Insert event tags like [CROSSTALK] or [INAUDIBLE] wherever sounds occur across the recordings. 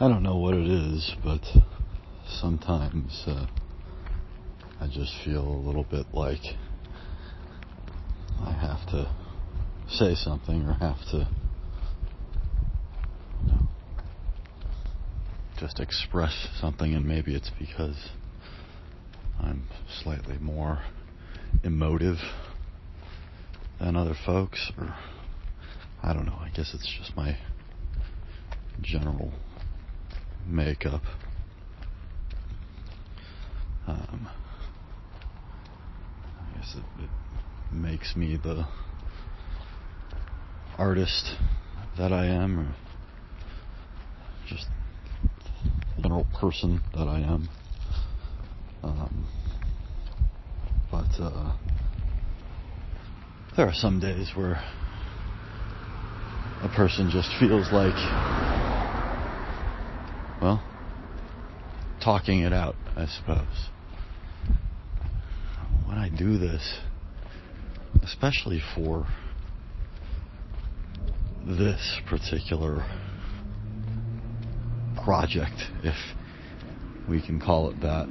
I don't know what it is, but sometimes uh, I just feel a little bit like I have to say something or have to you know, just express something, and maybe it's because I'm slightly more emotive than other folks, or I don't know. I guess it's just my general makeup. Um, I guess it, it makes me the artist that I am, or just the general person that I am. Um, but uh, there are some days where a person just feels like, well, talking it out, I suppose. When I do this, especially for this particular project, if we can call it that,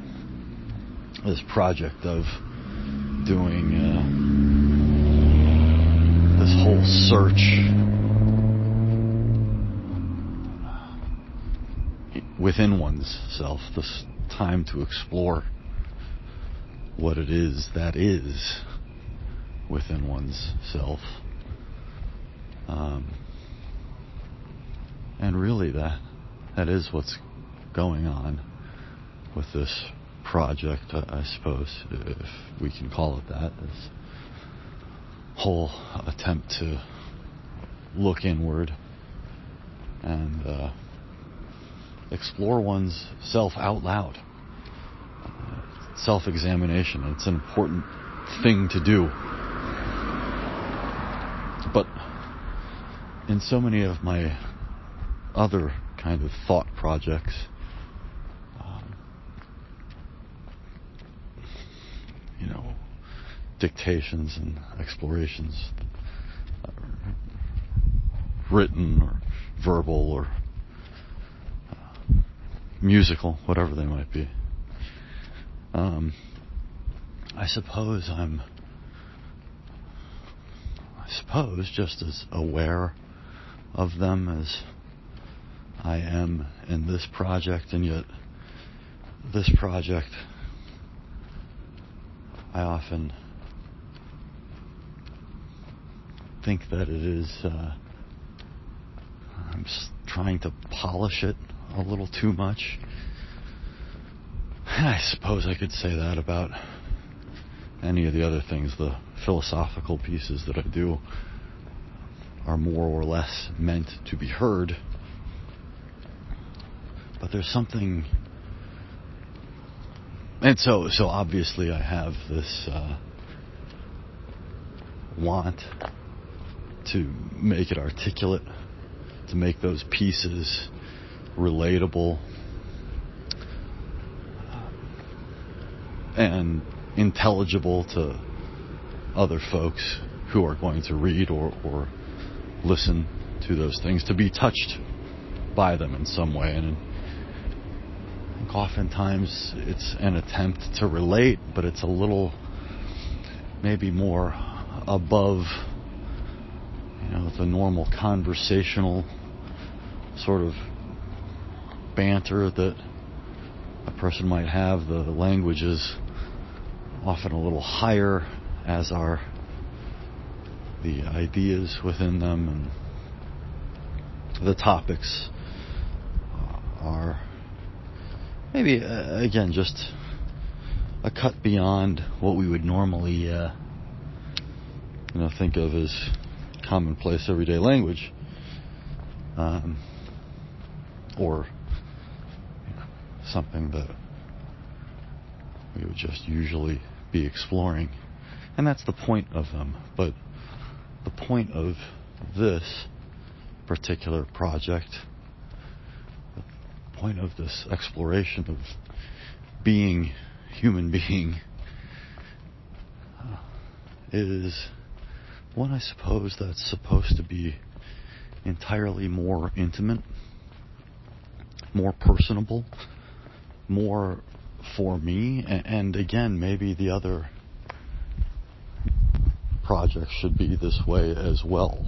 this project of doing uh, this whole search within one's self, this time to explore what it is that is within one's self. Um, and really, that that is what's going on with this project, I suppose, if we can call it that. This whole attempt to look inward and uh, explore one's self out loud. Self examination. It's an important thing to do. But in so many of my other kind of thought projects, um, you know, dictations and explorations, uh, written or verbal or musical, whatever they might be. Um, I suppose I'm, I suppose, just as aware of them as I am in this project, and yet this project, I often think that it is. Uh, I'm trying to polish it a little too much. [SIGHS] I suppose I could say that about any of the other things, the philosophical pieces that I do are more or less meant to be heard. But there's something, and so so obviously I have this uh, want to make it articulate, to make those pieces relatable and intelligible to other folks who are going to read or, or listen to those things, to be touched by them in some way. And oftentimes it's an attempt to relate, but it's a little maybe more above you know the normal conversational sort of banter that a person might have. The language is often a little higher as are the ideas within them and the topics are maybe uh, again just a cut beyond what we would normally uh, you know think of as commonplace everyday language um, or something that we would just usually be exploring. And that's the point of them. But the point of this particular project, the point of this exploration of being human being, is one I suppose that's supposed to be entirely more intimate, more personable, more for me, and, again, maybe the other projects should be this way as well.